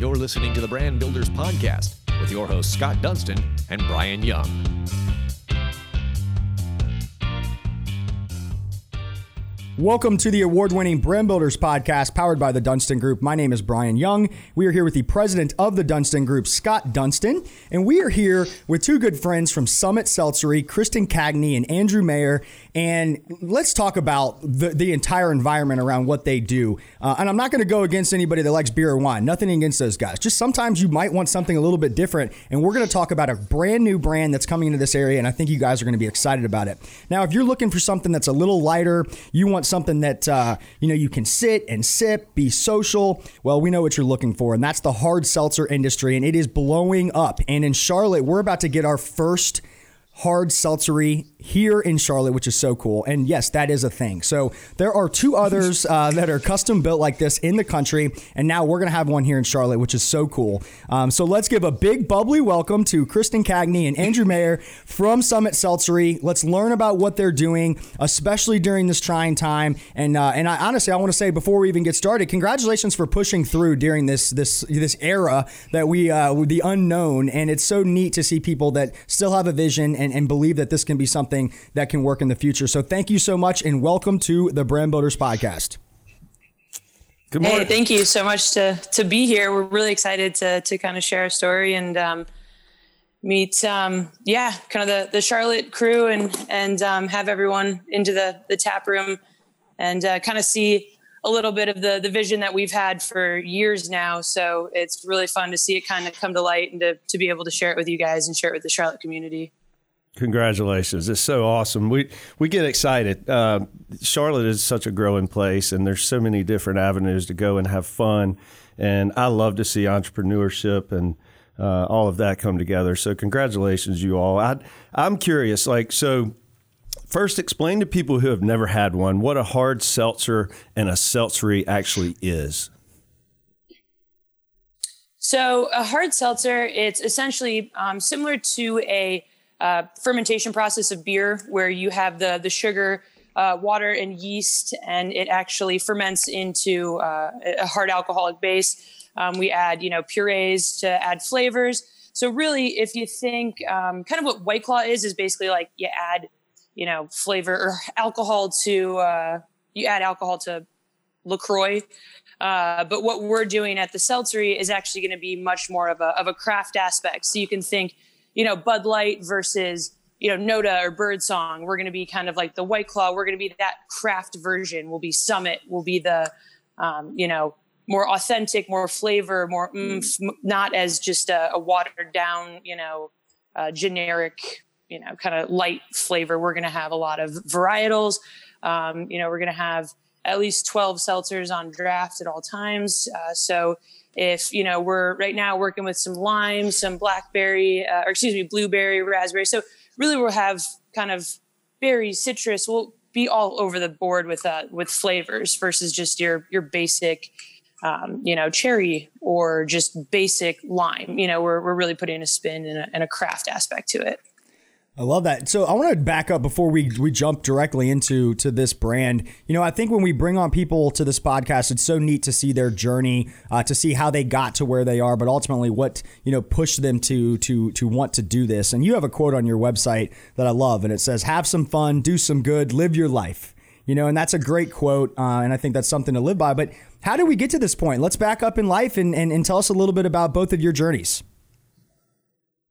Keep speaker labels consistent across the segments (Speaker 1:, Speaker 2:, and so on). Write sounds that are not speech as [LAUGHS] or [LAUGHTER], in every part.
Speaker 1: You're listening to the Brand Builders Podcast with your hosts, Scott Dunston and Brian Young.
Speaker 2: Welcome to the award winning Brand Builders podcast powered by the Dunston Group. My name is Brian Young. We are here with the president of the Dunston Group, Scott Dunston, and we are here with two good friends from Summit Seltzery, Kristen Cagney and Andrew Mayer. And let's talk about the, the entire environment around what they do. Uh, and I'm not going to go against anybody that likes beer or wine, nothing against those guys. Just sometimes you might want something a little bit different. And we're going to talk about a brand new brand that's coming into this area. And I think you guys are going to be excited about it. Now, if you're looking for something that's a little lighter, you want something that uh, you know you can sit and sip, be social. Well, we know what you're looking for, and that's the hard seltzer industry, and it is blowing up. And in Charlotte, we're about to get our first hard seltzery here in Charlotte, which is so cool. And yes, that is a thing. So there are two others uh, that are custom built like this in the country, and now we're gonna have one here in Charlotte, which is so cool. Um, so let's give a big bubbly welcome to Kristen Cagney and Andrew Mayer from Summit Seltzery. Let's learn about what they're doing, especially during this trying time. And uh, and I honestly, I want to say before we even get started, congratulations for pushing through during this this this era that we uh, the unknown, and it's so neat to see people that still have a vision and, and believe that this can be something that can work in the future. So thank you so much and welcome to the Brand Builders Podcast.
Speaker 3: Good morning. Hey, thank you so much to to be here. We're really excited to to kind of share a story and um, meet, um, yeah, kind of the the Charlotte crew and and um, have everyone into the the tap room and uh, kind of see a little bit of the the vision that we've had for years now. So it's really fun to see it kind of come to light and to to be able to share it with you guys and share it with the Charlotte community.
Speaker 4: Congratulations! It's so awesome. We we get excited. Uh, Charlotte is such a growing place, and there's so many different avenues to go and have fun. And I love to see entrepreneurship and uh, all of that come together. So congratulations, you all. I I'm curious, like so. First, explain to people who have never had one what a hard seltzer and a seltzery actually is.
Speaker 3: So, a hard seltzer, it's essentially um, similar to a uh, fermentation process of beer where you have the the sugar, uh, water, and yeast, and it actually ferments into uh, a hard alcoholic base. Um, we add you know purees to add flavors. So really, if you think um, kind of what White Claw is, is basically like you add you know flavor or alcohol to uh, you add alcohol to LaCroix. Uh, but what we're doing at the Seltzery is actually going to be much more of a, of a craft aspect. So you can think you know, Bud Light versus, you know, Noda or Birdsong. We're going to be kind of like the White Claw. We're going to be that craft version. We'll be Summit. We'll be the, um, you know, more authentic, more flavor, more oomph, not as just a, a watered down, you know, uh, generic, you know, kind of light flavor. We're going to have a lot of varietals. Um, you know, we're going to have at least 12 seltzers on draft at all times. Uh, so if you know we're right now working with some lime some blackberry uh, or excuse me blueberry raspberry. So really we'll have kind of berry citrus we'll be all over the board with uh, with flavors versus just your your basic um, you know cherry or just basic lime. You know we're, we're really putting a spin and a, and a craft aspect to it
Speaker 2: I love that. So I want to back up before we we jump directly into to this brand. You know, I think when we bring on people to this podcast, it's so neat to see their journey, uh, to see how they got to where they are, but ultimately what you know pushed them to to to want to do this. And you have a quote on your website that I love, and it says, "Have some fun, do some good, live your life." You know, and that's a great quote, uh, and I think that's something to live by. But how did we get to this point? Let's back up in life and, and, and tell us a little bit about both of your journeys.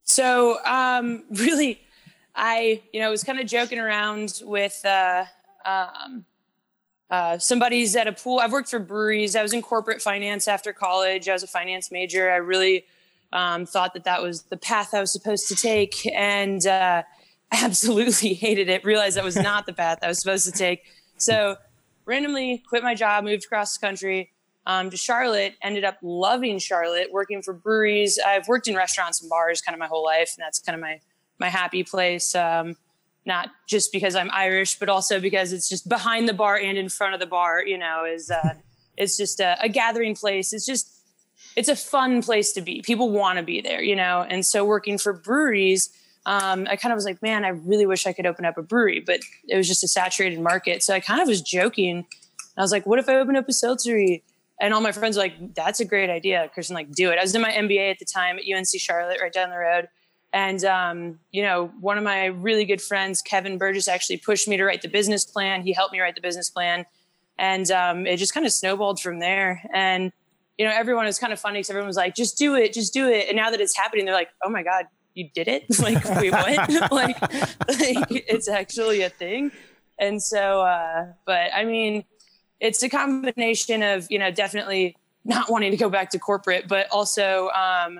Speaker 3: So, um, [LAUGHS] really I, you know, was kind of joking around with uh, um, uh, somebody's at a pool. I've worked for breweries. I was in corporate finance after college. I was a finance major. I really um, thought that that was the path I was supposed to take, and uh, [LAUGHS] absolutely hated it. Realized that was [LAUGHS] not the path I was supposed to take. So randomly quit my job, moved across the country um, to Charlotte. Ended up loving Charlotte, working for breweries. I've worked in restaurants and bars kind of my whole life, and that's kind of my my happy place. Um, not just because I'm Irish, but also because it's just behind the bar and in front of the bar. You know, is uh, [LAUGHS] it's just a, a gathering place. It's just it's a fun place to be. People want to be there, you know. And so working for breweries, um, I kind of was like, man, I really wish I could open up a brewery, but it was just a saturated market. So I kind of was joking. I was like, what if I open up a seltzery? and all my friends were like, "That's a great idea, Kristen. Like, do it." I was in my MBA at the time at UNC Charlotte, right down the road, and um, you know, one of my really good friends, Kevin Burgess, actually pushed me to write the business plan. He helped me write the business plan, and um, it just kind of snowballed from there. And you know, everyone was kind of funny because everyone was like, "Just do it, just do it." And now that it's happening, they're like, "Oh my god, you did it!" [LAUGHS] like, wait, what? [LAUGHS] like, like, it's actually a thing. And so, uh, but I mean it's a combination of you know definitely not wanting to go back to corporate, but also um,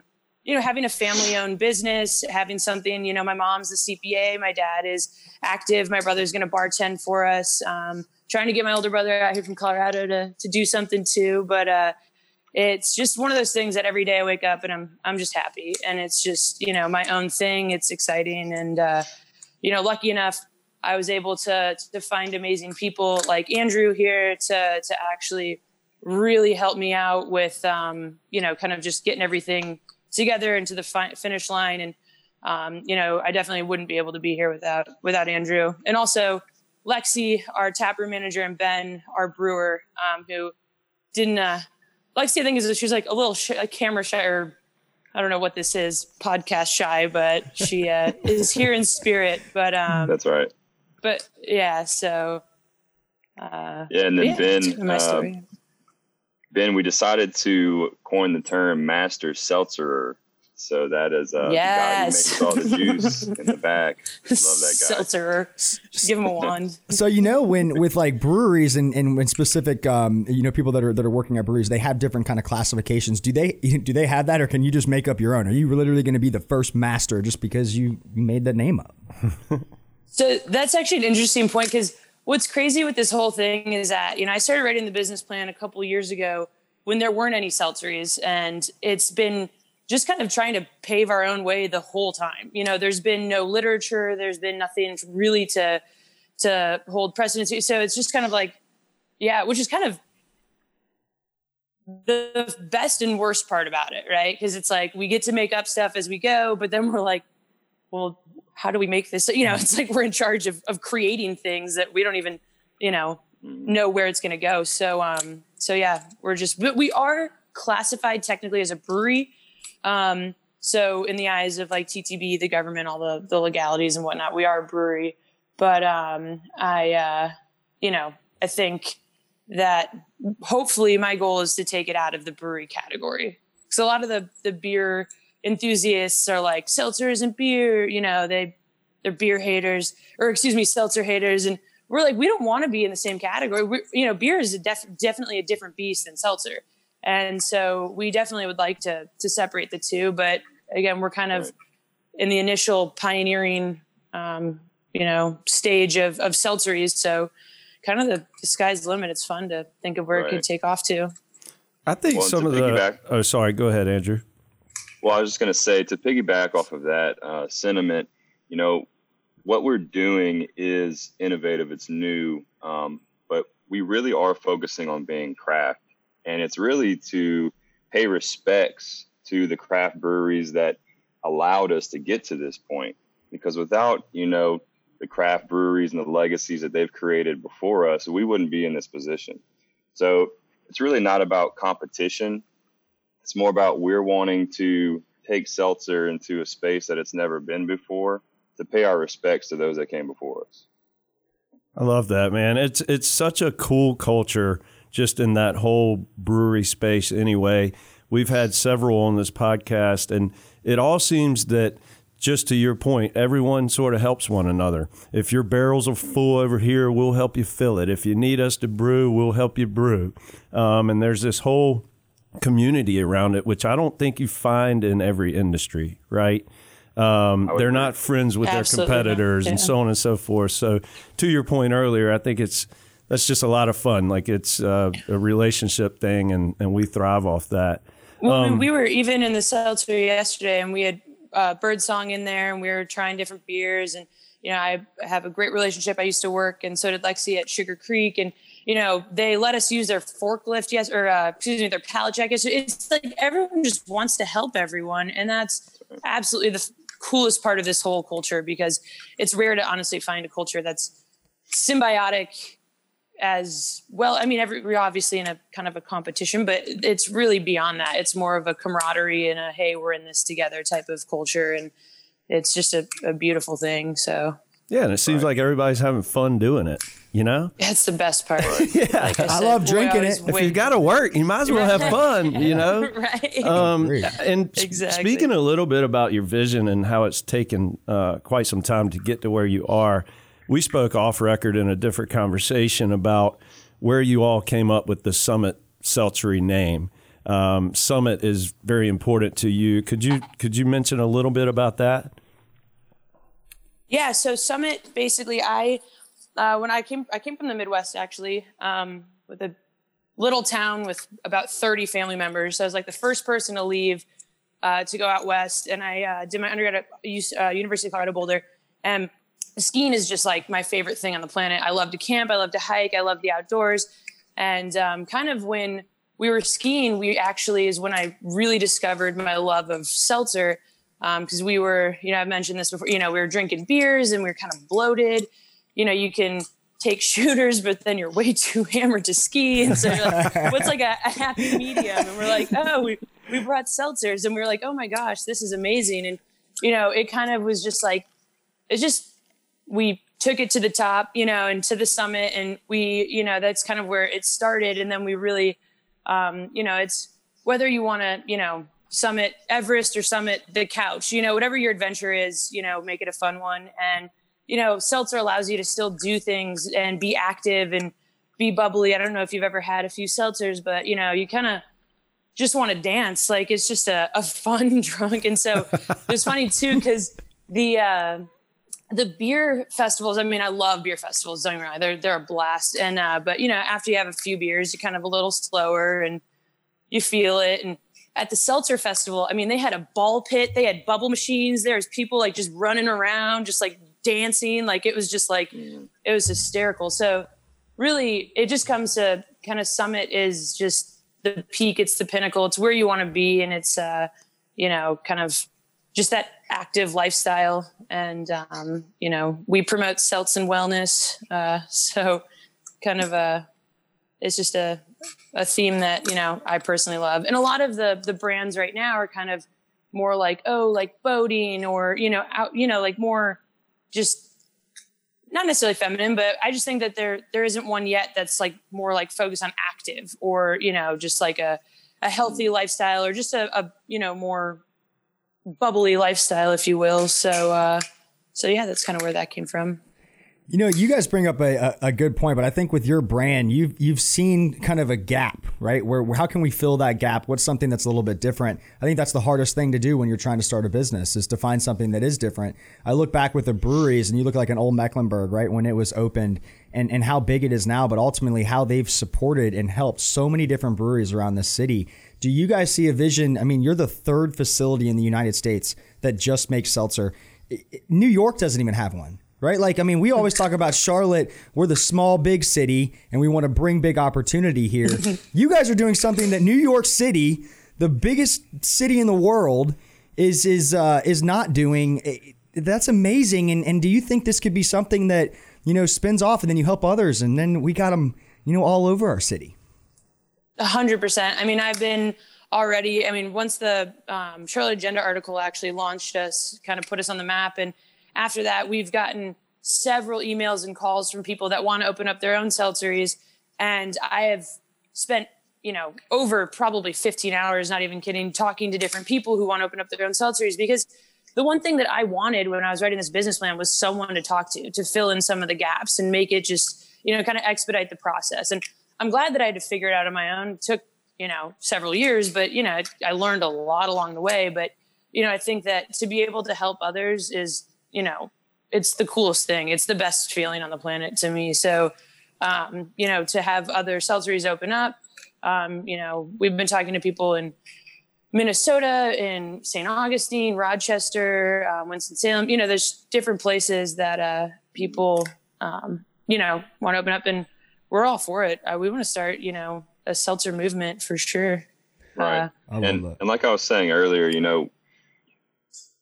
Speaker 3: you know having a family owned business, having something. You know, my mom's the CPA, my dad is active, my brother's going to bartend for us. Um, trying to get my older brother out here from Colorado to to do something too, but. Uh, it's just one of those things that every day I wake up and I'm I'm just happy and it's just you know my own thing. It's exciting and uh, you know lucky enough I was able to to find amazing people like Andrew here to to actually really help me out with um, you know kind of just getting everything together into the fi- finish line. And um, you know I definitely wouldn't be able to be here without without Andrew. And also Lexi our taproom manager and Ben our brewer um, who didn't uh, Lexi I think is she's like a little sh- a camera shy or I don't know what this is podcast shy but she uh, [LAUGHS] is here in spirit. But um,
Speaker 5: that's right.
Speaker 3: but yeah, so uh,
Speaker 5: yeah, and then yeah, Ben, uh, Ben, we decided to coin the term master seltzer. So that is uh,
Speaker 3: yes.
Speaker 5: the guy who makes all the juice in the back. [LAUGHS] Love that guy.
Speaker 3: Seltzer. Give him a wand. [LAUGHS]
Speaker 2: So you know when with like breweries and, and when specific um, you know people that are that are working at breweries, they have different kind of classifications. Do they [LAUGHS] do they have that or can you just make up your own? Are you literally going to be the first master just because you made that name up?
Speaker 3: So that's actually an interesting point because what's crazy with this whole thing is that, you know, I started writing the business plan a couple years ago when there weren't any seltzeries and it's been just kind of trying to pave our own way the whole time. You know, there's been no literature, there's been nothing really to to hold precedence. So it's just kind of like, yeah, which is kind of the best and worst part about it, right? Because it's like we get to make up stuff as we go, but then we're like, well, how do we make this? You know, it's like we're in charge of, of creating things that we don't even, you know, know where it's going to go. So, um, so yeah, we're just, but we are classified technically as a brewery. Um, so in the eyes of like TTB, the government, all the, the legalities and whatnot, we are a brewery. But, um, I, uh, you know, I think that hopefully my goal is to take it out of the brewery category. Because a lot of the, the beer, enthusiasts are like seltzer isn't beer, you know, they they're beer haters or excuse me, seltzer haters, and we're like we don't want to be in the same category. we you know, beer is a def- definitely a different beast than seltzer, and so we definitely would like to to separate the two. But again, we're kind of in the initial pioneering, um, you know, stage of of seltzeries, so kind of the, the sky's the limit. It's fun to think of where right. it could take off to.
Speaker 4: I think well, some of the. Oh, sorry. Go ahead, Andrew.
Speaker 5: Well, I was just going to say to piggyback off of that uh, sentiment, you know, what we're doing is innovative, it's new, um, but we really are focusing on being craft. And it's really to pay respects to the craft breweries that allowed us to get to this point. Because without, you know, the craft breweries and the legacies that they've created before us, we wouldn't be in this position. So it's really not about competition. It's more about we're wanting to take seltzer into a space that it's never been before to pay our respects to those that came before us.
Speaker 4: I love that, man. It's it's such a cool culture just in that whole brewery space anyway. We've had several on this podcast and it all seems that just to your point, everyone sort of helps one another. If your barrels are full over here, we'll help you fill it. If you need us to brew, we'll help you brew. Um, and there's this whole community around it, which I don't think you find in every industry, right? Um, they're not friends with Absolutely. their competitors yeah. and so on and so forth. So, to your point earlier, I think it's that's just a lot of fun. Like it's uh, a relationship thing, and, and we thrive off that.
Speaker 3: Well, um, we were even in the seltzer yesterday, and we had uh, Birdsong in there, and we were trying different beers. And you know, I have a great relationship. I used to work, and so did Lexi at Sugar Creek, and you know, they let us use their forklift, yes, or uh, excuse me, their pallet jack. It's, it's like everyone just wants to help everyone, and that's absolutely the coolest part of this whole culture because it's rare to honestly find a culture that's symbiotic as well. I mean, every, we're obviously in a kind of a competition, but it's really beyond that. It's more of a camaraderie and a hey, we're in this together type of culture, and it's just a, a beautiful thing. So
Speaker 4: yeah, and it seems right. like everybody's having fun doing it. You know,
Speaker 3: that's the best part. [LAUGHS]
Speaker 2: yeah, like I, I, love drinking it.
Speaker 4: If you've got to work, you might as well have fun. [LAUGHS] You know, [LAUGHS]
Speaker 3: right?
Speaker 4: Um, and exactly. speaking a little bit about your vision and how it's taken uh, quite some time to get to where you are, we spoke off record in a different conversation about where you all came up with the Summit Seltzery name. Um, Summit is very important to you. Could you could you mention a little bit about that?
Speaker 3: Yeah, so Summit basically, I uh, when I came, I came from the Midwest actually, um, with a little town with about 30 family members. So I was like the first person to leave uh, to go out west, and I uh, did my undergrad at uh, University of Colorado Boulder. And skiing is just like my favorite thing on the planet. I love to camp, I love to hike, I love the outdoors, and um, kind of when we were skiing, we actually is when I really discovered my love of seltzer because um, we were, you know, I've mentioned this before, you know, we were drinking beers and we were kind of bloated. You know, you can take [LAUGHS] shooters, but then you're way too hammered to ski. And so like, [LAUGHS] what's like a, a, happy medium? And we're like, oh, we, we brought seltzers and we were like, oh my gosh, this is amazing. And, you know, it kind of was just like, it's just, we took it to the top, you know, and to the summit. And we, you know, that's kind of where it started. And then we really, um, you know, it's whether you want to, you know, summit Everest or summit the couch, you know, whatever your adventure is, you know, make it a fun one. And, you know, seltzer allows you to still do things and be active and be bubbly. I don't know if you've ever had a few seltzers, but you know, you kind of just want to dance. Like it's just a, a fun [LAUGHS] drunk. And so it's funny too, because the, uh, the beer festivals, I mean, I love beer festivals. Don't get me wrong. They're, they're a blast. And, uh, but you know, after you have a few beers, you're kind of a little slower and you feel it. And, at the Seltzer Festival, I mean, they had a ball pit, they had bubble machines. There's people like just running around, just like dancing. Like it was just like, mm. it was hysterical. So really, it just comes to kind of summit is just the peak. It's the pinnacle. It's where you want to be. And it's, uh, you know, kind of just that active lifestyle. And, um, you know, we promote seltz and wellness. Uh, [LAUGHS] so kind of, uh, it's just a, a theme that you know I personally love, and a lot of the the brands right now are kind of more like oh like boating or you know out you know like more just not necessarily feminine, but I just think that there there isn't one yet that's like more like focused on active or you know just like a a healthy lifestyle or just a, a you know more bubbly lifestyle, if you will. So uh, so yeah, that's kind of where that came from.
Speaker 2: You know, you guys bring up a, a, good point, but I think with your brand, you've you've seen kind of a gap, right? Where, where, how can we fill that gap? What's something that's a little bit different? I think that's the hardest thing to do when you're trying to start a business is to find something that is different. I look back with the breweries, and you look like an old Mecklenburg, right, when it was opened, and and how big it is now, but ultimately how they've supported and helped so many different breweries around the city. Do you guys see a vision? I mean, you're the third facility in the United States that just makes seltzer. New York doesn't even have one right? Like, I mean, we always [LAUGHS] talk about Charlotte. We're the small, big city, and we want to bring big opportunity here. [LAUGHS] you guys are doing something that New York City, the biggest city in the world, is is uh, is not doing. That's amazing. And and do you think this could be something that you know spins off, and then you help others, and then we got them, you know, all over our city.
Speaker 3: A hundred percent. I mean, I've been already. I mean, once the um, Charlotte Agenda article actually launched us, kind of put us on the map, and after that, we've gotten several emails and calls from people that want to open up their own seltzeries. And I have spent, you know, over probably 15 hours, not even kidding, talking to different people who want to open up their own seltzeries because the one thing that I wanted when I was writing this business plan was someone to talk to to fill in some of the gaps and make it just, you know, kind of expedite the process. And I'm glad that I had to figure it out on my own. It took, you know, several years, but, you know, I learned a lot along the way. But, you know, I think that to be able to help others is you know, it's the coolest thing. It's the best feeling on the planet to me. So, um, you know, to have other seltzeries open up, um, you know, we've been talking to people in Minnesota, in St. Augustine, Rochester, uh, Winston-Salem, you know, there's different places that uh, people, um, you know, want to open up and we're all for it. Uh, we want to start, you know, a seltzer movement for sure.
Speaker 5: Right. Uh, and, and like I was saying earlier, you know,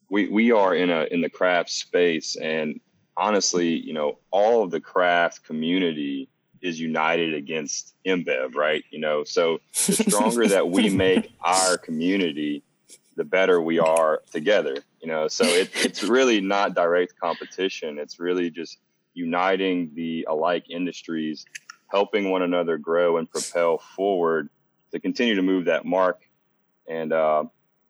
Speaker 5: we we are in a in the craft space and honestly you know all of the craft community is united against InBev, right? You know, so the stronger that we [LAUGHS] make our community, the better we are together. You know, so it, it's really not direct competition. It's really just uniting the alike industries, helping one another grow and propel forward to continue to move that mark and uh,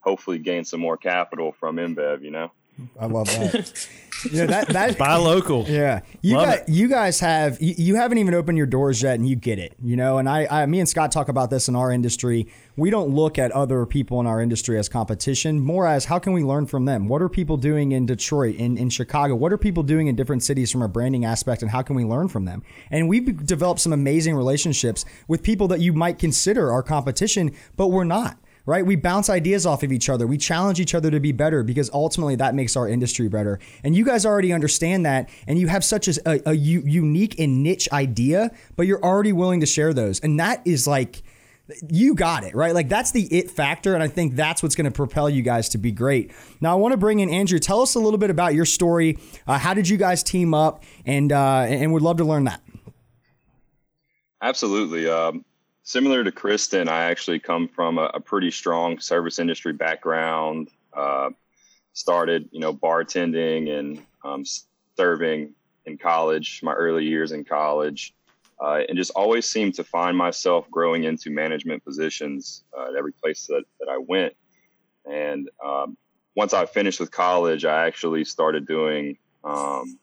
Speaker 5: hopefully gain some more capital from InBev. You know.
Speaker 2: I love that. [LAUGHS] yeah, that that
Speaker 4: buy local.
Speaker 2: Yeah, you
Speaker 4: Love
Speaker 2: guys,
Speaker 4: it.
Speaker 2: you guys have you, you haven't even opened your doors yet, and you get it. You know, and I, I, me and Scott talk about this in our industry. We don't look at other people in our industry as competition, more as how can we learn from them? What are people doing in Detroit, in in Chicago? What are people doing in different cities from a branding aspect, and how can we learn from them? And we've developed some amazing relationships with people that you might consider our competition, but we're not right? We bounce ideas off of each other. We challenge each other to be better because ultimately that makes our industry better. And you guys already understand that, and you have such a, a, a u- unique and niche idea, but you're already willing to share those. And that is like, you got it, right? Like that's the it factor. And I think that's what's going to propel you guys to be great. Now, I want to bring in Andrew. Tell us a little bit about your story. Uh, how did you guys team up? And, uh, and would love to learn that.
Speaker 5: Absolutely. Um, similar to Kristen, I actually come from a, a pretty strong service industry background. Uh, started, you know, bartending and um, serving in college, my early years in college, uh, and just always seemed to find myself growing into management positions uh, at every place that, that I went. And um, once I finished with college, I actually started doing, um,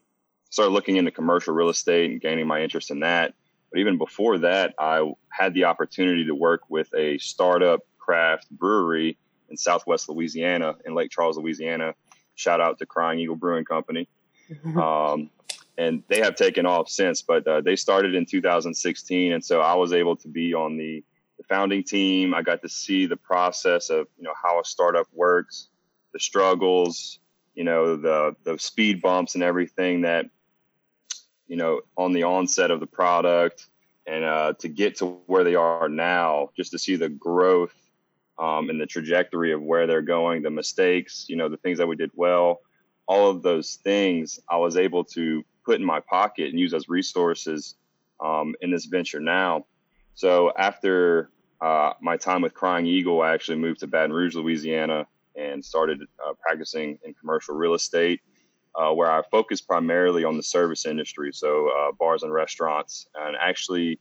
Speaker 5: started looking into commercial real estate and gaining my interest in that. But even before that, I had the opportunity to work with a startup craft brewery in Southwest Louisiana, in Lake Charles, Louisiana. Shout out to Crying Eagle Brewing Company. [LAUGHS] Um, and they have taken off since, but uh, they started in 2016, and so I was able to be on the, the founding team. I got to see the process of you know how a startup works, the struggles, you know the the speed bumps and everything that you know on the onset of the product and uh, to get to where they are now just to see the growth um, and the trajectory of where they're going the mistakes you know the things that we did well all of those things i was able to put in my pocket and use as resources um, in this venture now. So after uh, my time with crying eagle i actually moved to baton rouge louisiana and started uh, practicing in commercial real estate uh, where I focused primarily on the service industry, so uh, bars and restaurants, and actually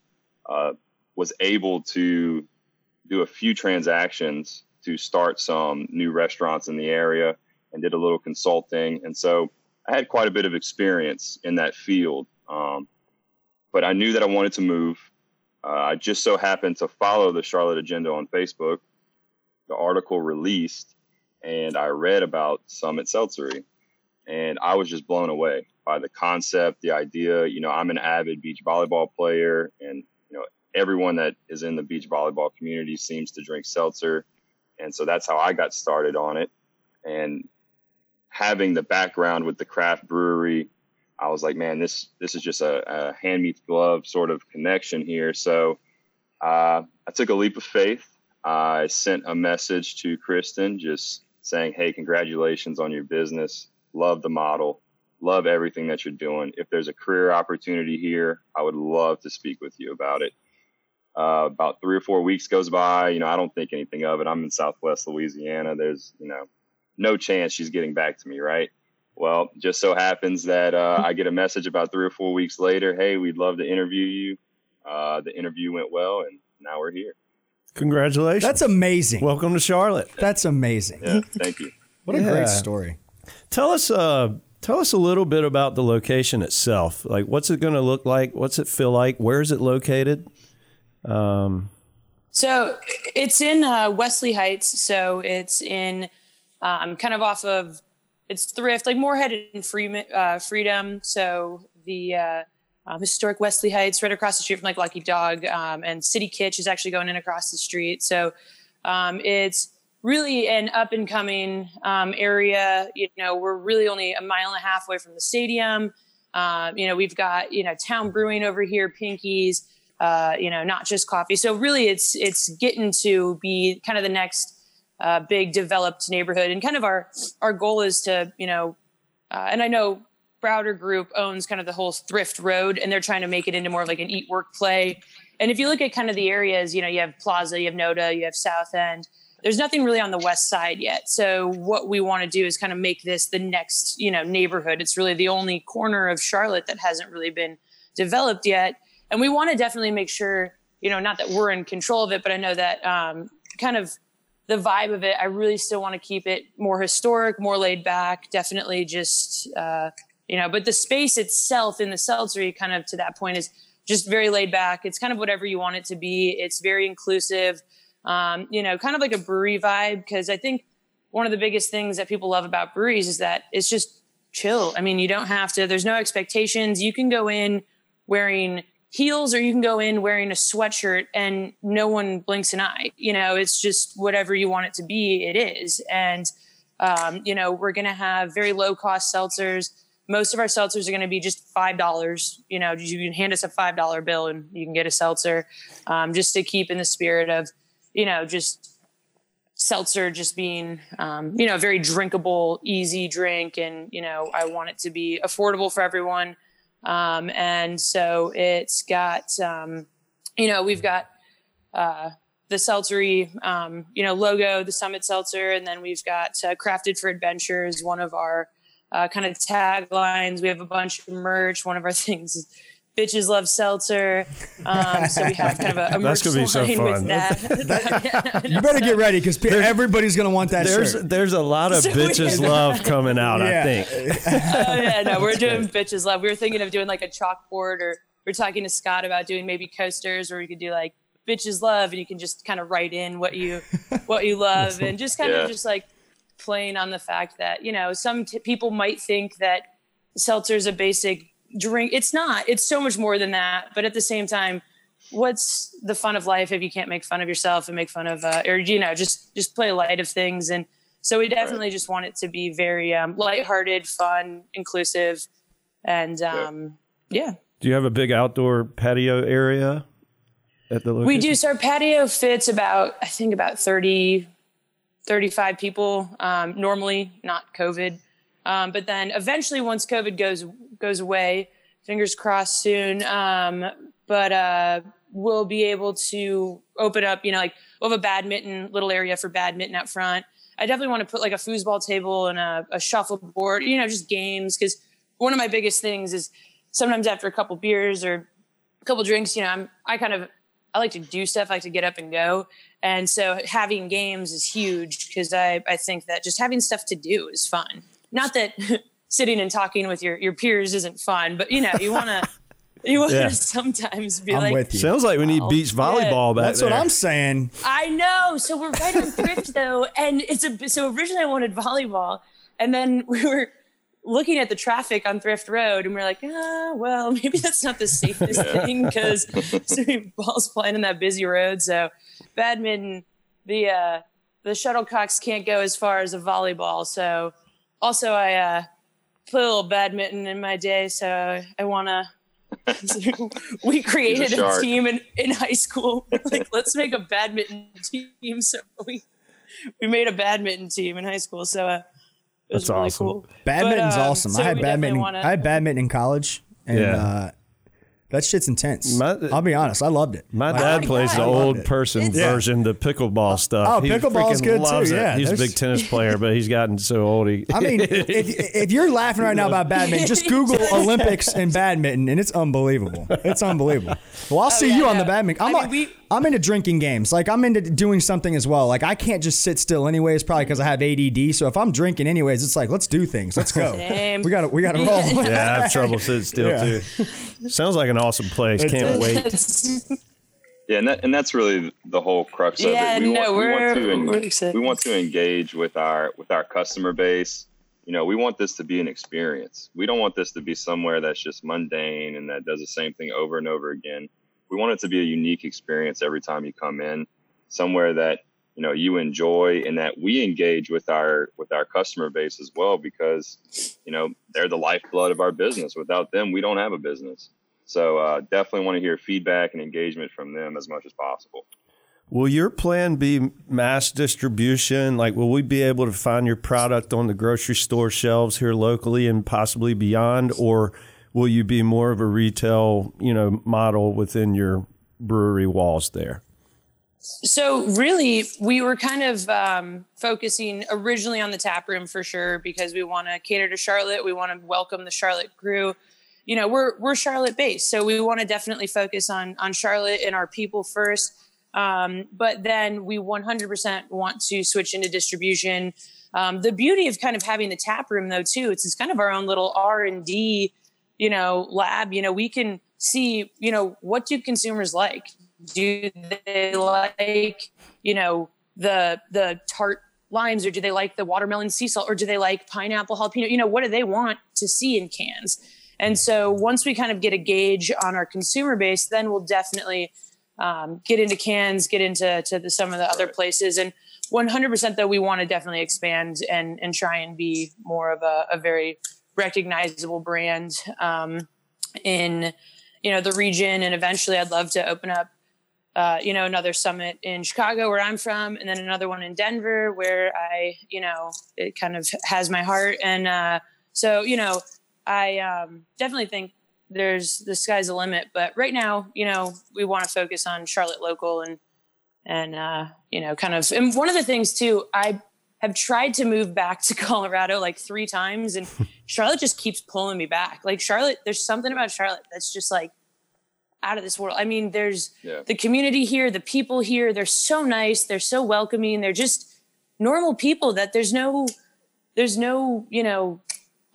Speaker 5: uh, was able to do a few transactions to start some new restaurants in the area and did a little consulting. And so I had quite a bit of experience in that field. Um, but I knew that I wanted to move. Uh, I just so happened to follow the Charlotte Agenda on Facebook. The article released, and I read about Summit Seltzery and I was just blown away by the concept, the idea. You know, I'm an avid beach volleyball player, and you know, everyone that is in the beach volleyball community seems to drink seltzer, and so that's how I got started on it. And having the background with the craft brewery, I was like, man, this this is just a, a hand me glove sort of connection here. So uh, I took a leap of faith. I sent a message to Kristen just saying, hey, congratulations on your business love the model, love everything that you're doing. If there's a career opportunity here, I would love to speak with you about it. Uh, about three or four weeks goes by, you know, I don't think anything of it. I'm in Southwest Louisiana. There's, you know, no chance she's getting back to me, right? Well, just so happens that uh, I get a message about three or four weeks later. Hey, we'd love to interview you. Uh, the interview went well, and now we're here.
Speaker 4: Congratulations.
Speaker 2: That's amazing.
Speaker 4: Welcome to Charlotte.
Speaker 2: That's amazing.
Speaker 5: Yeah, thank you.
Speaker 2: What a
Speaker 4: Yeah.
Speaker 2: great story.
Speaker 4: Tell us, uh, tell us a little bit about the location itself. Like, what's it going to look like? What's it feel like? Where is it located? Um,
Speaker 3: So it's in uh, Wesley Heights. So it's in um, kind of off of it's Thrift, like Morehead and Freeman, uh, Freedom. So the uh, um, historic Wesley Heights, right across the street from like Lucky Dog, um, and City Kitch is actually going in across the street. So um, it's really an up and coming um, area. You know, we're really only a mile and a half away from the stadium. Uh, you know, we've got you know Town Brewing over here, Pinky's. Uh, you know, not just coffee. So really, it's it's getting to be kind of the next uh, big developed neighborhood, and kind of our our goal is to you know, uh, and I know Browder Group owns kind of the whole Thrift Road, and they're trying to make it into more of like an eat work play. And if you look at kind of the areas, you know, you have Plaza, you have Noda, you have South End. There's nothing really on the west side yet. So what we want to do is kind of make this the next, you know, neighborhood. It's really the only corner of Charlotte that hasn't really been developed yet. And we want to definitely make sure, you know, not that we're in control of it, but I know that um, kind of the vibe of it, I really still want to keep it more historic, more laid back. Definitely just, uh, you know, but the space itself in the seltzery, kind of to that point, is just very laid back. It's kind of whatever you want it to be. It's very inclusive, um, you know, kind of like a brewery vibe. Because I think one of the biggest things that people love about breweries is that it's just chill. I mean, you don't have to. There's no expectations. You can go in wearing heels or you can go in wearing a sweatshirt and no one blinks an eye. You know, it's just whatever you want it to be, it is. And, um, you know, we're going to have very low cost seltzers. Most of our seltzers are going to be just $5. You know, you can hand us a $5 bill and you can get a seltzer um, just to keep in the spirit of, you know, just seltzer just being, um, you know, a very drinkable, easy drink. And, you know, I want it to be affordable for everyone. Um, and so it's got, um, you know, we've got uh, the seltzery, um, you know, logo, the Summit Seltzer, and then we've got uh, Crafted for Adventures, one of our uh, kind of taglines. We have a bunch of merch. One of our [LAUGHS] things bitches love seltzer. Um, so we have kind of a, a [LAUGHS]
Speaker 4: That's gonna be so fun.
Speaker 3: with that. [LAUGHS] [LAUGHS]
Speaker 2: You better get ready because everybody's going to want that
Speaker 4: There's
Speaker 2: shirt.
Speaker 4: there's a lot of
Speaker 3: So
Speaker 4: bitches love coming out.
Speaker 2: Yeah.
Speaker 4: I think.
Speaker 3: oh yeah, no, we're doing bitches love. We were thinking of doing like a chalkboard, or we're talking to Scott about doing maybe coasters, where we could do like bitches love, and you can just kind of write in what you what you love, and just kind
Speaker 5: Yeah.
Speaker 3: of just like playing on the fact that you know some t- people might think that seltzer is a basic drink. It's not. It's so much more than that. But at the same time, what's the fun of life if you can't make fun of yourself and make fun of uh, or you know just just play light of things and so we definitely just want it to be very um, lighthearted, fun, inclusive, and um, yeah.
Speaker 4: Do you have a big outdoor patio area at the location?
Speaker 3: We do. So our patio fits about, I think, about 30, 35 people um, normally, not COVID. Um, but then eventually, once COVID goes goes away, fingers crossed soon. Um, but uh, we'll be able to open up. You know, like we'll have a badminton little area for badminton out front. I definitely want to put like a foosball table and a, a shuffleboard. You know, just games because one of my biggest things is sometimes after a couple beers or a couple drinks, you know, I'm I kind of I like to do stuff. I like to get up and go. And so having games is huge because I, I think that just having stuff to do is fun. Not that [LAUGHS] sitting and talking with your, your peers isn't fun, but you know, you want to, [LAUGHS] you want to sometimes be
Speaker 2: I'm
Speaker 3: like,
Speaker 2: with you.
Speaker 4: Sounds like we need beach volleyball back
Speaker 2: That's
Speaker 4: there.
Speaker 2: what I'm saying.
Speaker 3: I know. So we're right on thrift [LAUGHS] though. And it's a, so originally I wanted volleyball and then we were looking at the traffic on Thrift Road and we are like, ah, well, maybe that's not the safest thing because so many balls flying in that busy road. So badminton, the, uh, the shuttlecocks can't go as far as a volleyball. So also I, uh, play a little badminton in my day. So I want to, [LAUGHS] we created a,
Speaker 5: shark.
Speaker 3: team in, in high school. [LAUGHS] Like, let's make a badminton [LAUGHS] team. So we we made a badminton team in high school. So uh, it was
Speaker 4: That's
Speaker 3: really
Speaker 4: awesome.
Speaker 3: cool.
Speaker 2: Badminton's
Speaker 3: But, um,
Speaker 2: awesome.
Speaker 3: so
Speaker 2: I had badminton.
Speaker 3: wanna-
Speaker 2: I had badminton in college, and
Speaker 4: Yeah.
Speaker 2: uh, that shit's intense.
Speaker 4: My-
Speaker 2: I'll be honest. I loved it.
Speaker 4: My
Speaker 2: Like,
Speaker 4: dad
Speaker 3: my
Speaker 4: plays
Speaker 3: God.
Speaker 4: the old
Speaker 2: it.
Speaker 4: person
Speaker 2: Yeah.
Speaker 4: version, the pickleball oh, stuff.
Speaker 2: Oh,
Speaker 4: He
Speaker 2: pickleball's
Speaker 4: freaking
Speaker 2: good, too.
Speaker 4: loves it.
Speaker 2: Yeah,
Speaker 4: he's a big tennis [LAUGHS] player, but he's gotten so old. He,
Speaker 2: I mean, [LAUGHS] if, if you're laughing right now about badminton, just Google [LAUGHS] Olympics and badminton, and it's unbelievable. It's unbelievable. Well, I'll oh, see
Speaker 3: yeah,
Speaker 2: you on
Speaker 3: no.
Speaker 2: the badminton. I'm,
Speaker 3: I mean,
Speaker 2: a-
Speaker 3: we-
Speaker 2: I'm into drinking games. Like I'm into doing something as well. Like I can't just sit still anyways, probably because I have ADD. So if I'm drinking anyways, it's like let's do things. Let's go.
Speaker 3: Same.
Speaker 2: We got to we got to roll. [LAUGHS]
Speaker 4: yeah, I have [LAUGHS] trouble sitting still
Speaker 2: Yeah.
Speaker 4: too. Sounds like an awesome place. Can't wait. [LAUGHS]
Speaker 5: Yeah, and that and that's really the whole crux of it. We
Speaker 3: no,
Speaker 5: want, we want
Speaker 3: we're-
Speaker 5: to en- we want to engage with our with our customer base. You know, we want this to be an experience. We don't want this to be somewhere that's just mundane and that does the same thing over and over again. We want it to be a unique experience every time you come in, somewhere that you know you enjoy and that we engage with our with our customer base as well because you know they're the lifeblood of our business. Without them, we don't have a business. So uh, definitely want to hear feedback and engagement from them as much as possible.
Speaker 4: Will your plan be mass distribution? Like, will we be able to find your product on the grocery store shelves here locally and possibly beyond, or will you be more of a retail, you know, model within your brewery walls there?
Speaker 3: So really, we were kind of um, focusing originally on the tap room for sure because we want to cater to Charlotte. We want to welcome the Charlotte crew. You know, we're we're Charlotte based, so we want to definitely focus on on Charlotte and our people first. Um, but then we 100% want to switch into distribution. Um, the beauty of kind of having the tap room though too, it's, it's kind of our own little R and D, you know, lab. You know, we can see, you know, what do consumers like? Do they like, you know, the the tart limes, or do they like the watermelon sea salt, or do they like pineapple jalapeno? You know, what do they want to see in cans? And so once we kind of get a gauge on our consumer base, then we'll definitely um, get into cans, get into to the, some of the other places. And 100% though, we want to definitely expand and, and try and be more of a, a very recognizable brand um, in, you know, the region. And eventually I'd love to open up, uh, you know, another summit in Chicago where I'm from, and then another one in Denver where I, you know, it kind of has my heart. And uh, so, you know, I um, definitely think there's the sky's the limit. But right now, you know, we want to focus on Charlotte local and and uh, you know, kind of. And one of the things too, I have tried to move back to [LAUGHS] Colorado like three times, and [LAUGHS] Charlotte just keeps pulling me back. Like Charlotte, there's something about Charlotte that's just like out of this world. I mean, there's yeah. the community here, the people here, they're so nice, they're so welcoming, they're just normal people that there's no there's no, you know,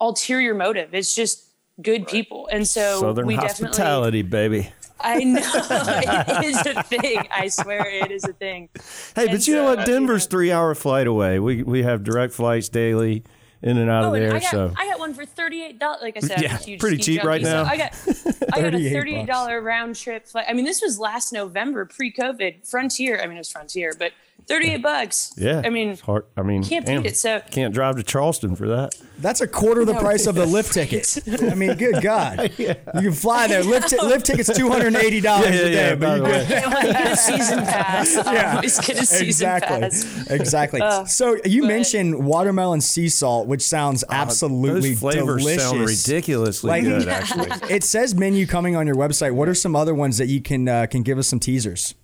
Speaker 3: ulterior motive. It's just good right. people. And so we definitely.
Speaker 4: Southern
Speaker 3: we
Speaker 4: hospitality, baby.
Speaker 3: I know [LAUGHS] it [LAUGHS] is a thing. I swear it is a thing.
Speaker 4: Hey, and but you so, know what? Denver's three hour flight away. We we have direct flights daily in and out oh, of there.
Speaker 3: I got,
Speaker 4: so
Speaker 3: I got one for thirty eight dollars. Like I said,
Speaker 4: yeah, pretty cheap right now.
Speaker 3: So I got [LAUGHS] I got a thirty eight dollar round trip flight. I mean, this was last November, pre COVID. Frontier. I mean, it was Frontier, but 38 bucks.
Speaker 4: Yeah.
Speaker 3: I mean,
Speaker 4: hard. I mean,
Speaker 3: can't beat it. So
Speaker 4: can't drive to Charleston for that.
Speaker 2: That's a quarter of the price of the [LAUGHS] lift ticket. I mean, good [LAUGHS] God. yeah. You can fly there. Lift, t- lift ticket's $280 [LAUGHS] yeah, yeah, a day, yeah, but you
Speaker 3: get a season pass.
Speaker 2: Yeah.
Speaker 3: Always get a season
Speaker 2: exactly.
Speaker 3: pass.
Speaker 2: Exactly. Uh, so you but, mentioned watermelon sea salt, which sounds uh, absolutely
Speaker 4: those flavors
Speaker 2: delicious.
Speaker 4: sound ridiculously like, good, actually.
Speaker 2: it says menu coming on your website. What are some other ones that you can uh, can give us some teasers?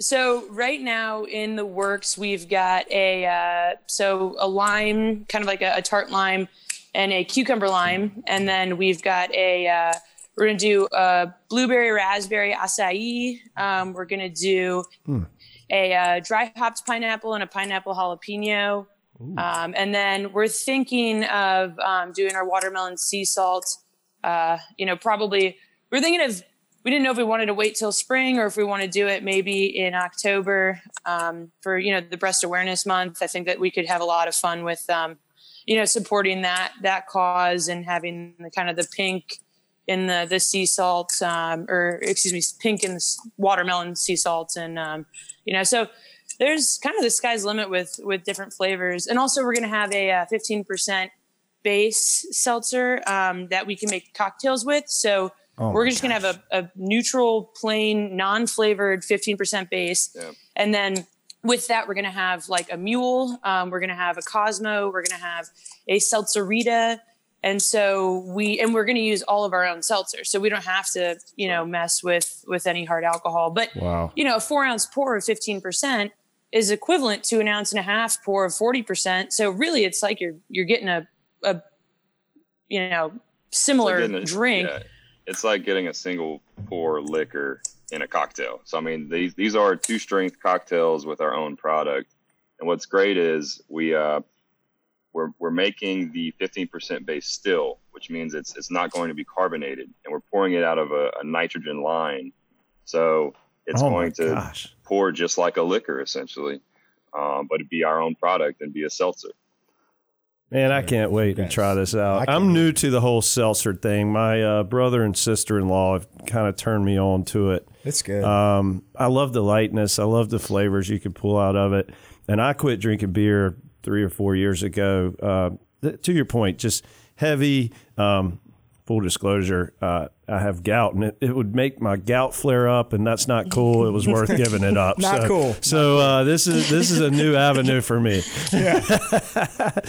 Speaker 3: So right now in the works, we've got a uh, so a lime, kind of like a, a, tart lime, and a cucumber lime, and then we've got a uh, we're gonna do a blueberry raspberry acai. Um, we're gonna do hmm. a uh, dry hopped pineapple and a pineapple jalapeno, um, and then we're thinking of um, doing our watermelon sea salt. Uh, you know, probably we're thinking of we didn't know if we wanted to wait till spring or if we want to do it maybe in October um, for you know the breast awareness month. I think that we could have a lot of fun with um, you know supporting that that cause and having the kind of the pink in the the sea salt um, or excuse me pink in the watermelon sea salt and um, you know so there's kind of the sky's limit with with different flavors and also we're going to have a uh, 15% base seltzer um, that we can make cocktails with so Oh We're just going to have a, a, neutral, plain, non flavored 15% base. Yeah. And then with that, we're going to have like a mule. Um, we're going to have a Cosmo. We're going to have a Seltzerita. And so we, and we're going to use all of our own seltzer. So we don't have to, you know, mess with, with any hard alcohol. But, wow. you know, a four ounce pour of 15% is equivalent to an ounce and a half pour of 40%. So really it's like you're, you're getting a, a, you know, similar a, drink. Yeah
Speaker 5: it's like getting a single pour liquor in a cocktail. So I mean, these these are two strength cocktails with our own product. And what's great is we uh, we're we're making the 15% base still, which means it's it's not going to be carbonated, and we're pouring it out of a, a nitrogen line. So it's oh going to gosh. pour just like a liquor essentially, um, but it'd be our own product and be a seltzer.
Speaker 4: Man, I can't wait to try this out. I'm new to the whole seltzer thing. My uh, brother and sister in law have kind of turned me on to it.
Speaker 2: It's good.
Speaker 4: Um, I love the lightness. I love the flavors you can pull out of it. And I quit drinking beer three or four years ago. Uh, th- to your point, just heavy, um, full disclosure, uh, I have gout, and it, it would make my gout flare up, and that's not cool. It was worth giving it up. [LAUGHS]
Speaker 2: Not
Speaker 4: so,
Speaker 2: cool.
Speaker 4: So uh, this is this is a new avenue for me. Yeah. [LAUGHS]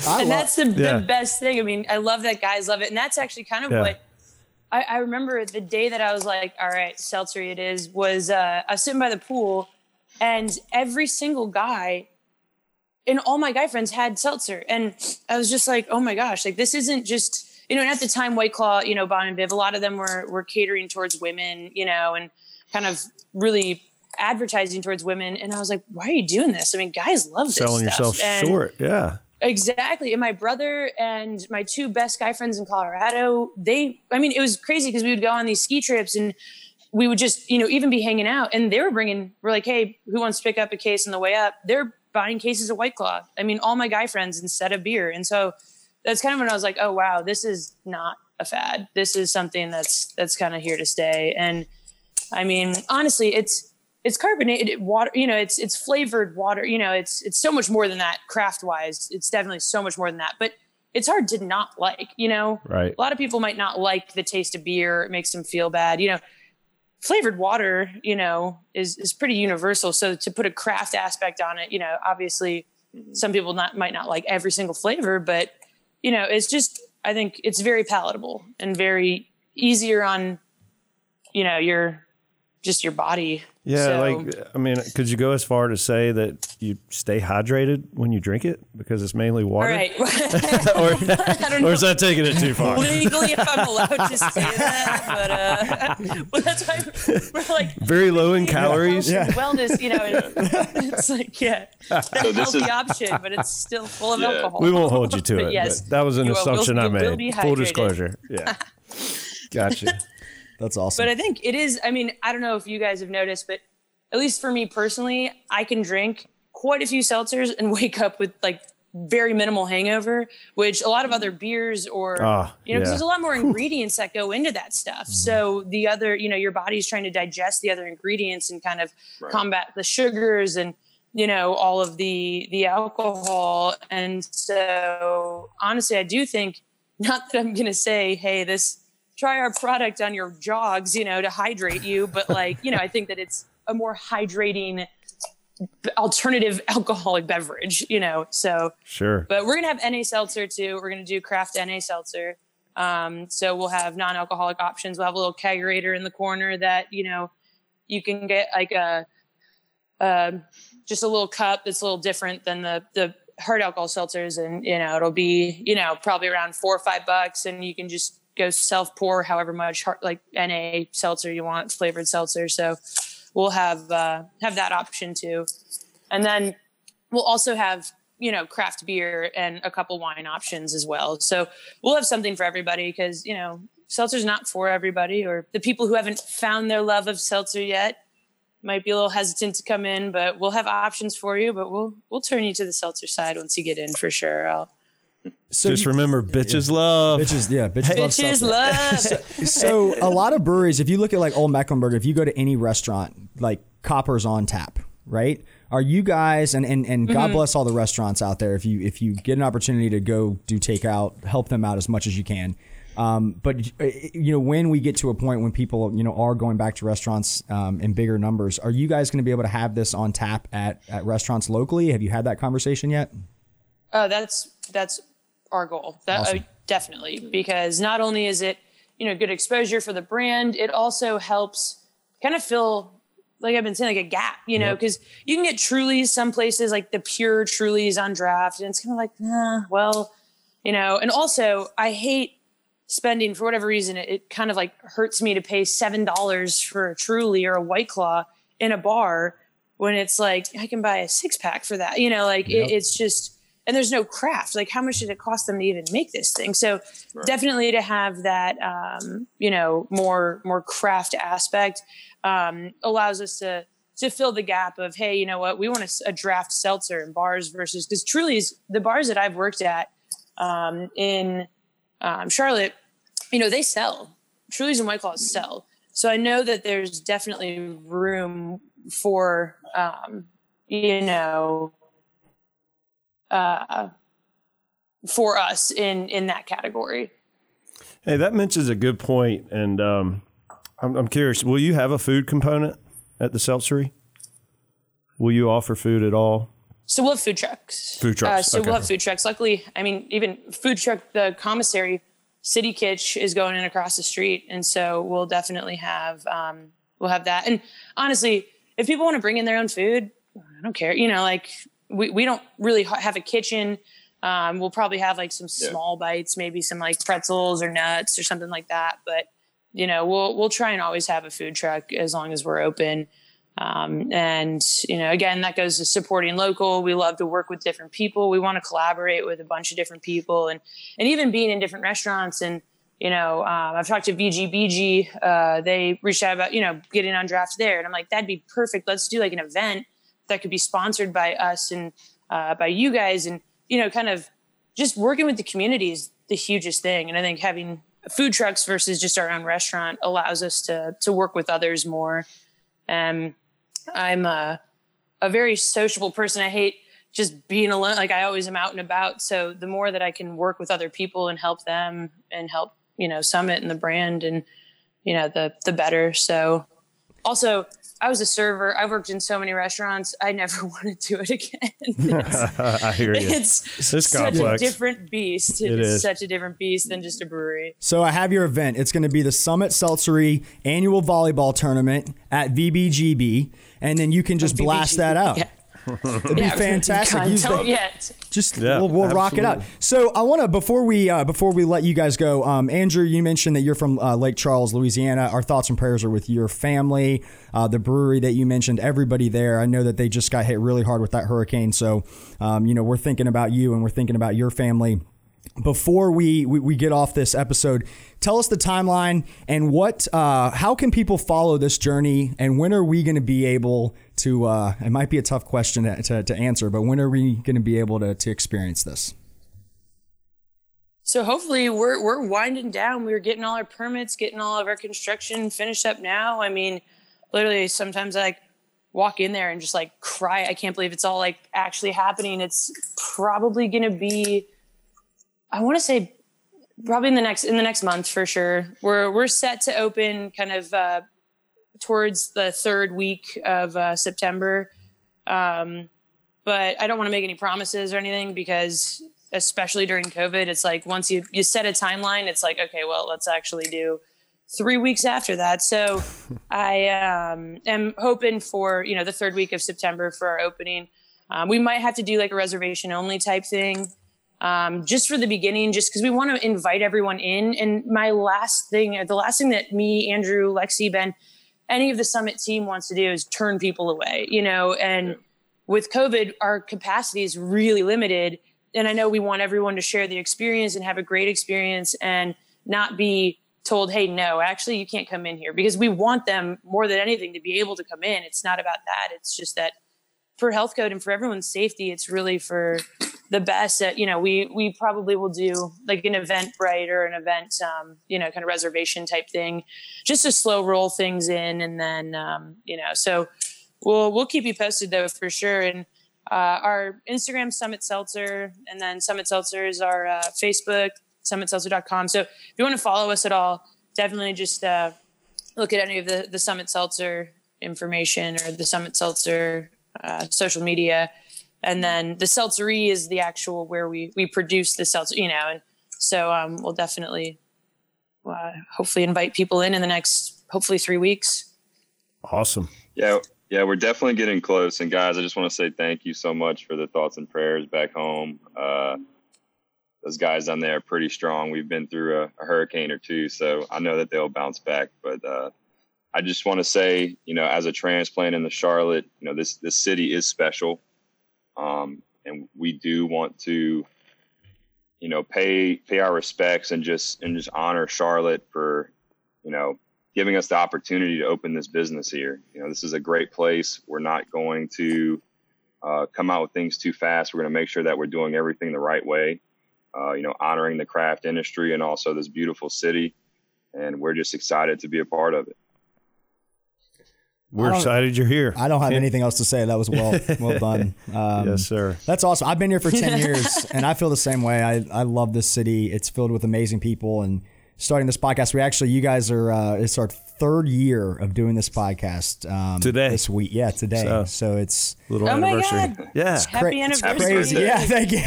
Speaker 3: and that's the,
Speaker 4: Yeah.
Speaker 3: the best thing. I mean, I love that guys love it, and that's actually kind of
Speaker 4: Yeah.
Speaker 3: what I, I remember. The day that I was like, "All right, seltzer, it is." Was uh, I was sitting by the pool, and every single guy, and all my guy friends had seltzer, and I was just like, "Oh my gosh!" Like this isn't just you know. And at the time, White Claw, you know, Bon and Viv, a lot of them were were catering towards women, you know, and kind of really advertising towards women. And I was like, "Why are you doing this?" I mean, guys love this
Speaker 4: Selling
Speaker 3: stuff.
Speaker 4: yourself
Speaker 3: And-
Speaker 4: short, yeah.
Speaker 3: Exactly. And my brother and my two best guy friends in Colorado, they, I mean, it was crazy because we would go on these ski trips and we would just, you know, even be hanging out and they were bringing, we're like, hey, who wants to pick up a case on the way up? They're buying cases of White Claw. I mean, all my guy friends instead of beer. And so that's kind of when I was like, oh, wow, this is not a fad. This is something that's, that's kind of here to stay. And I mean, honestly, it's, it's carbonated water you know it's it's flavored water you know it's it's so much more than that craft wise it's definitely so much more than that but it's hard to not like you know
Speaker 4: Right.
Speaker 3: a lot of people might not like the taste of beer it makes them feel bad you know flavored water you know is is pretty universal so to put a craft aspect on it you know obviously mm-hmm. some people not might not like every single flavor but you know it's just i think it's very palatable and very easier on you know your just your body
Speaker 4: Yeah,
Speaker 3: So-
Speaker 4: like I mean, could you go as far to say that you stay hydrated when you drink it because it's mainly water?
Speaker 3: right. [LAUGHS] [LAUGHS]
Speaker 4: or, or is that taking it too far?
Speaker 3: legally if I'm allowed to say [LAUGHS] that, but uh, but that's why we're like
Speaker 4: Very low in calories.
Speaker 2: Yeah.
Speaker 3: wellness. You know, it's like yeah, the
Speaker 5: this
Speaker 3: healthy
Speaker 5: is-
Speaker 3: option, but it's still full of
Speaker 5: Yeah.
Speaker 3: alcohol.
Speaker 4: We won't hold you to
Speaker 3: But
Speaker 4: it.
Speaker 3: yes,
Speaker 4: but that was an
Speaker 3: you will- we'll-
Speaker 4: assumption I made. Full disclosure. Yeah. Gotcha.
Speaker 2: That's awesome.
Speaker 3: But I think it is. I mean, I don't know if you guys have noticed, but at least for me personally, I can drink quite a few seltzers and [LAUGHS] wake up with like very minimal hangover, which a lot of other beers or
Speaker 4: Ah,
Speaker 3: you know, because
Speaker 4: yeah.
Speaker 3: there's a lot more ingredients that go into that stuff. So the other, you know, your body's trying to digest the other ingredients and kind of
Speaker 5: Right.
Speaker 3: combat the sugars and you know all of the the alcohol. And so honestly, I do think [LAUGHS] not that I'm going to say, hey, this try our product on your jogs, you know, to hydrate you, but like, you know, I think that it's a more hydrating alternative [LAUGHS] alcoholic beverage, you know. So,
Speaker 4: Sure.
Speaker 3: but we're gonna have NA seltzer too. We're gonna do craft NA seltzer. Um, so we'll have non-alcoholic options. We'll have a little kegerator in the corner that you know you can get like a um, just a little cup that's a little different than the the hard alcohol seltzers, and you know it'll be you know probably around four or five bucks, and you can just go self pour however much like NA seltzer you want, flavored seltzer. So we'll have uh, have that option too, and then we'll also have you know craft beer and a couple wine options as well. So we'll have something for everybody because you know seltzer's not for everybody or the people who haven't found their love of seltzer yet might be a little hesitant to come in but we'll have options for you but we'll we'll turn you to the seltzer side once you get in for sure. I'll,
Speaker 2: so
Speaker 4: Just
Speaker 2: you-
Speaker 4: remember, bitches love.
Speaker 2: bitches, yeah, bitches, love
Speaker 3: bitches
Speaker 2: seltzer.
Speaker 3: love [LAUGHS]
Speaker 2: so a lot of breweries, if you look at like Olde Mecklenburg, if you go to any restaurant, like Copper's on tap, right? Are you guys and and, and God bless all the restaurants out there. If you if you get an opportunity to go do takeout, help them out as much as you can. Um, but uh, you know when we get to a point when people you know are going back to restaurants um, in bigger numbers, are you guys going to be able to have this on tap at at restaurants locally? Have you had that conversation yet?
Speaker 3: Oh, that's that's our goal. That
Speaker 2: Awesome.
Speaker 3: uh, definitely because not only is it you know good exposure for the brand, it also helps kind of fill like I've been saying like a gap, you know, because you can get Trulies some places like the pure Trulies on draft, and it's kind of like, nah, well, you know. And also, I hate spending for whatever reason. It, it kind of like hurts me to pay seven dollars for a Truly or a White Claw in a bar when it's like I can buy a six pack for that. You know, like
Speaker 2: Yep.
Speaker 3: it, it's just and there's no craft. Like how much did it cost them to even make this thing? So definitely to have that, um, you know, more more craft aspect um, allows us to to fill the gap of hey, you know what, we want a, a draft seltzer in bars versus because truly is the bars that I've worked at um, in um, Charlotte, you know, they sell Trulies and White Claws sell. So I know that there's definitely room for, um, you know, uh, for us in in that category.
Speaker 4: Hey, that mentions a good point, and um, I'm, I'm curious. Will you have a food component at the seltzery? Will you offer food at all?
Speaker 3: So we'll have food trucks.
Speaker 4: Food trucks,
Speaker 3: Uh, so
Speaker 4: okay.
Speaker 3: we'll have food trucks. Luckily, I mean, even food truck, the commissary, City Kitch is going in across the street, and so we'll definitely have um, we'll have that. And honestly, if people want to bring in their own food, I don't care. You know, like we we don't really have a kitchen. Um, we'll probably have like some
Speaker 5: Yeah.
Speaker 3: small bites, maybe some like pretzels or nuts or something like that. But you know, we'll we'll try and always have a food truck as long as we're open. Um, and you know, again, that goes to supporting local. We love to work with different people. We want to collaborate with a bunch of different people, and and even being in different restaurants. And you know, um, I've talked to VBGB. Uh, they reached out about you know getting on draft there, and I'm like, that'd be perfect. Let's do like an event that could be sponsored by us and uh, by you guys, and you know, kind of just working with the community is the hugest thing. And I think having food trucks versus just our own restaurant allows us to to work with others more. Um, I'm a, a very sociable person. I hate just being alone. Like I always am out and about. So the more that I can work with other people and help them and help, you know, Summit and the brand and, you know, the, the better. So also I was a server. I've worked in so many restaurants. I never [LAUGHS] want to do it again. [LAUGHS] It's,
Speaker 4: I hear you.
Speaker 3: it's
Speaker 4: It's
Speaker 3: such
Speaker 4: complex.
Speaker 3: a different beast.
Speaker 4: It
Speaker 3: it's
Speaker 4: is.
Speaker 3: such a different beast than just a brewery.
Speaker 2: So I have your event. It's going to be the Summit Seltzery annual volleyball tournament at VBGB, and then you can just blast that out.
Speaker 3: Yeah.
Speaker 2: It'd be fantastic.
Speaker 3: God,
Speaker 2: Use
Speaker 3: don't
Speaker 2: the-
Speaker 3: yet.
Speaker 2: just
Speaker 4: Yeah,
Speaker 2: we'll, we'll rock it out. So I want to before we uh, before we let you guys go, um, Andrew, you mentioned that you're from uh, Lake Charles, Louisiana. Our thoughts and prayers are with your family, uh, the brewery that you mentioned, everybody there. I know that they just got hit really hard with that hurricane, so um, you know we're thinking about you and we're thinking about your family. Before we, we, we get off this episode, tell us the timeline and what uh, how can people follow this journey and when are we going to be able to uh, it might be a tough question to, to, to answer, but when are we going to be able to, to experience this?
Speaker 3: So hopefully we're we're winding down. We're getting all our permits, getting all of our construction finished up now. I mean, literally sometimes I like walk in there and just like cry. I can't believe it's all like actually happening. It's probably gonna be I wanna say probably in the next in the next month for sure. We're we're set to open kind of uh towards the third week of uh, September. Um, but I don't want to make any promises or anything because especially during COVID, it's like once you, you set a timeline, it's like, okay, well, let's actually do three weeks after that. So [LAUGHS] I um, am hoping for, you know, the third week of September for our opening. Um, we might have to do like a reservation only type thing um, just for the beginning, just because we want to invite everyone in. And my last thing, the last thing that me, Andrew, Lexi, Ben, any of the summit team wants to do is turn people away, you know, and with COVID, our capacity is really limited. And I know we want everyone to share the experience and have a great experience and not be told, hey, no, actually, you can't come in here because we want them more than anything to be able to come in. It's not about that. It's just that for health code and for everyone's safety, it's really for the best that, you know, we, we probably will do like an Eventbrite or an event, um, you know, kind of reservation type thing, just to slow roll things in. And then, um, you know, so we'll, we'll keep you posted though, for sure. And, uh, our Instagram Summit Seltzer, and then Summit Seltzer is our uh, Facebook, summitseltzer.com. So if you want to follow us at all, definitely just uh, look at any of the, the Summit Seltzer information or the Summit Seltzer uh, social media. And then the Seltzery is the actual where we, we produce the seltzer, you know, and so um, we'll definitely uh, hopefully invite people in in the next, hopefully three weeks.
Speaker 4: Awesome.
Speaker 5: Yeah, yeah, we're definitely getting close. And guys, I just want to say thank you so much for the thoughts and prayers back home. Uh, those guys down there are pretty strong. We've been through a, a hurricane or two, so I know that they'll bounce back. But uh, I just want to say, you know, as a transplant in the Charlotte, you know, this this city is special, um, and we do want to, you know, pay pay our respects and just and just honor Charlotte for, you know, giving us the opportunity to open this business here. You know, this is a great place. We're not going to uh, come out with things too fast. We're going to make sure that we're doing everything the right way. Uh, you know, honoring the craft industry and also this beautiful city. And we're just excited to be a part of it.
Speaker 4: We're excited you're here.
Speaker 2: I don't have anything else to say. That was well well [LAUGHS] done. Um,
Speaker 4: yes, sir.
Speaker 2: That's awesome. I've been here for 10 [LAUGHS] years and I feel the same way. I, I love this city. It's filled with amazing people and starting this podcast. We actually, you guys are, uh, it's our third year of doing this podcast um,
Speaker 4: Today.
Speaker 2: This week. Yeah, today. So,
Speaker 4: So-
Speaker 2: it's
Speaker 4: Little
Speaker 3: Oh my
Speaker 4: anniversary.
Speaker 3: God.
Speaker 4: Yeah.
Speaker 3: Happy anniversary.
Speaker 2: crazy. Yeah, [LAUGHS] thank you.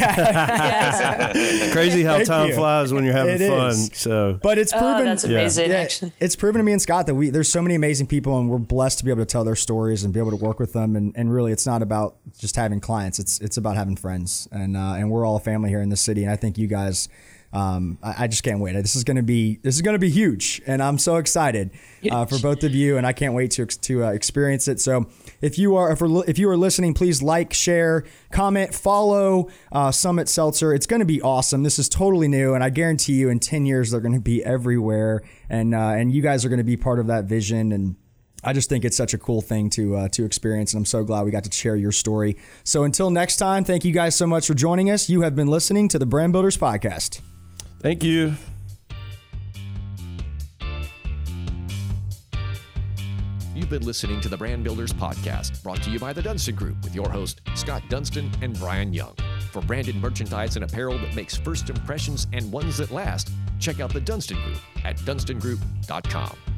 Speaker 4: Crazy how
Speaker 2: Thank
Speaker 4: time
Speaker 2: you.
Speaker 4: flies when you're having
Speaker 2: It
Speaker 4: fun.
Speaker 2: is.
Speaker 4: So
Speaker 2: but it's proven.
Speaker 3: Oh, that's amazing,
Speaker 2: Yeah,
Speaker 3: actually.
Speaker 2: it's proven to me and Scott that we there's so many amazing people and we're blessed to be able to tell their stories and be able to work with them and, and really it's not about just having clients it's it's about having friends and uh, and we're all a family here in the city and I think you guys um, I, I just can't wait. This is going to be this is going to be huge, and I'm so excited uh, for both of you, and I can't wait to to uh, experience it. So, if you are if, if you are listening, please like, share, comment, follow uh, Summit Seltzer. It's going to be awesome. This is totally new, and I guarantee you, in ten years, they're going to be everywhere, and uh, and you guys are going to be part of that vision and. I just think it's such a cool thing to uh, to experience, and I'm so glad we got to share your story. So until next time, thank you guys so much for joining us. You have been listening to the Brand Builders Podcast.
Speaker 4: Thank you.
Speaker 1: You've been listening to the Brand Builders Podcast, brought to you by the Dunston Group with your host, Scott Dunston and Brian Young. For branded merchandise and apparel that makes first impressions and ones that last, check out the Dunston Group at dunstongroup.com.